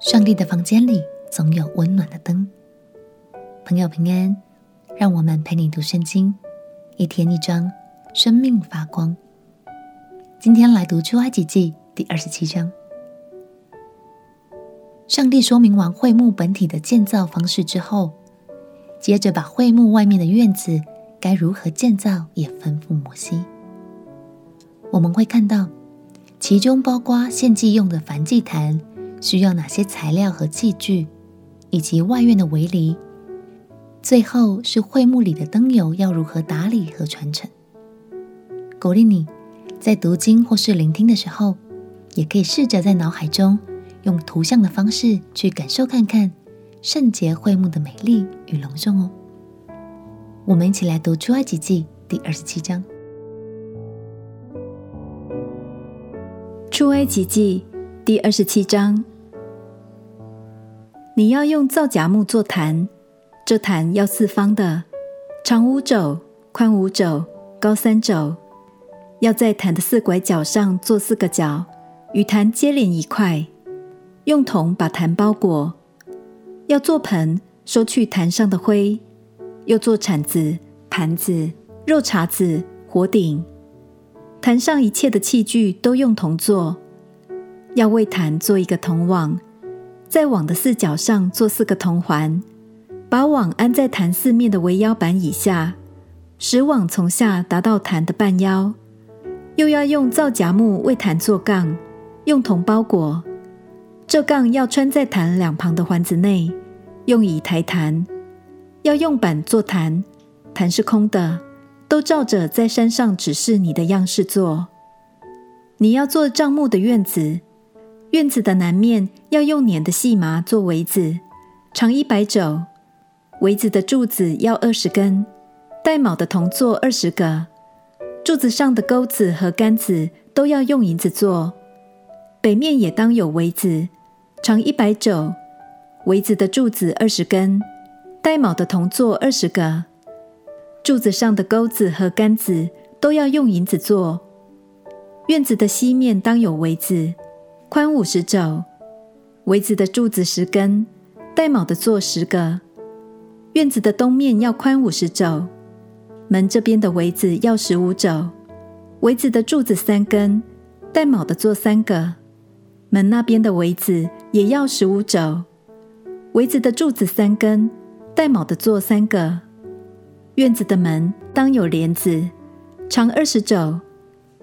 上帝的房间里总有温暖的灯。朋友平安，让我们陪你读圣经，一天一章，生命发光。今天来读出埃及记第二十七章。上帝说明完会幕本体的建造方式之后，接着把会幕外面的院子该如何建造也吩咐摩西。我们会看到。其中包括献祭用的燔祭坛需要哪些材料和器具，以及外院的围篱。最后是会幕里的灯油要如何打理和传承。鼓励你在读经或是聆听的时候，也可以试着在脑海中用图像的方式去感受看看圣洁会幕的美丽与隆重哦。我们一起来读出埃及记第二十七章。出埃及记第二十七章，你要用皂荚木做坛，这坛要四方的，长五肘，宽五肘，高三肘。要在坛的四拐角上做四个角，与坛接连一块，用铜把坛包裹。要做盆，收去坛上的灰；又做铲子、盘子、肉叉子、火鼎。坛上一切的器具都用铜做，要为坛做一个铜网，在网的四角上做四个铜环，把网安在坛四面的围腰板以下，使网从下达到坛的半腰。又要用皂荚木为坛做杠，用铜包裹。这杠要穿在坛两旁的环子内，用以抬坛。要用板做坛，坛是空的。都照着在山上指示你的样式做。你要做帐幕的院子，院子的南面要用捻的细麻做围子，长一百肘。围子的柱子要二十根，带铆的铜座二十个。柱子上的钩子和杆子都要用银子做。北面也当有围子，长一百肘。围子的柱子二十根，带铆的铜座二十个。柱子上的钩子和杆子都要用银子做。院子的西面当有围子，宽五十肘。围子的柱子十根，带铆的座十个。院子的东面要宽五十肘。门这边的围子要十五肘。围子的柱子三根，带铆的座三个。门那边的围子也要十五肘。围子的柱子三根，带铆的座三个。院子的门当有帘子，长二十肘，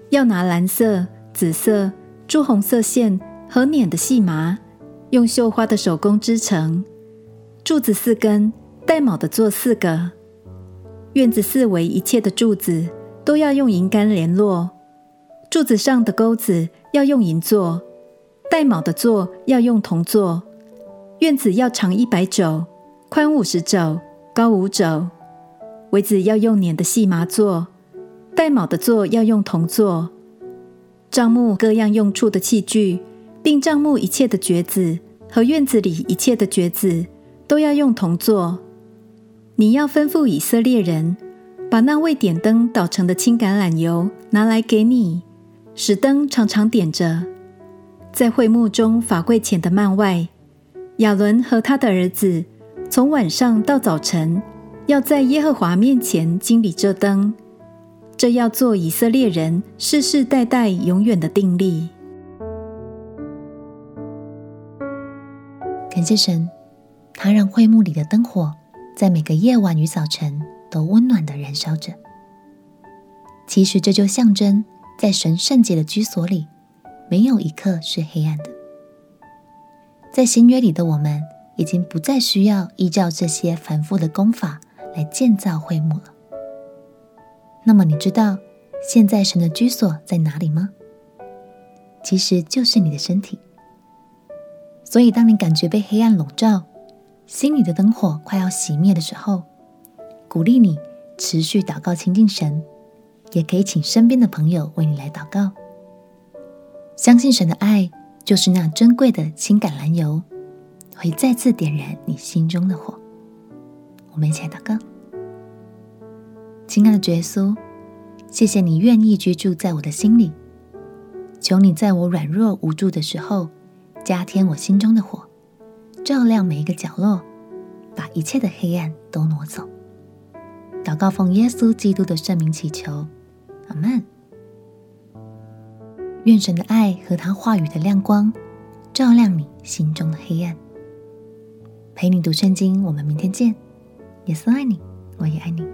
要拿蓝色、紫色、朱红色线和捻的细麻，用绣花的手工织成。柱子四根，带铆的做四个。院子四围一切的柱子都要用银杆联络，柱子上的钩子要用银做，带铆的座要用铜做。院子要长一百肘，宽五十肘，高五肘。围子要用捻的细麻做，带铆的做要用铜做。帐幕各样用处的器具，并帐幕一切的橛子和院子里一切的橛子，都要用铜做。你要吩咐以色列人，把那为点灯捣成的青橄榄油拿来给你，使灯常常点着。在会幕中法柜前的幔外，亚伦和他的儿子从晚上到早晨。要在耶和华面前经理这灯，这要做以色列人世世代代永远的定力。感谢神，他让会幕里的灯火在每个夜晚与早晨都温暖的燃烧着。其实这就象征在神圣洁的居所里，没有一刻是黑暗的。在新约里的我们，已经不再需要依照这些繁复的功法。来建造会幕了。那么你知道现在神的居所在哪里吗？其实就是你的身体。所以当你感觉被黑暗笼罩，心里的灯火快要熄灭的时候，鼓励你持续祷告亲近神，也可以请身边的朋友为你来祷告。相信神的爱就是那珍贵的情感燃油，会再次点燃你心中的火。我们一起来祷告，亲爱的耶稣，谢谢你愿意居住在我的心里。求你在我软弱无助的时候，加添我心中的火，照亮每一个角落，把一切的黑暗都挪走。祷告奉耶稣基督的圣名祈求，阿门。愿神的爱和他话语的亮光，照亮你心中的黑暗。陪你读圣经，我们明天见。耶稣爱你，我也爱你。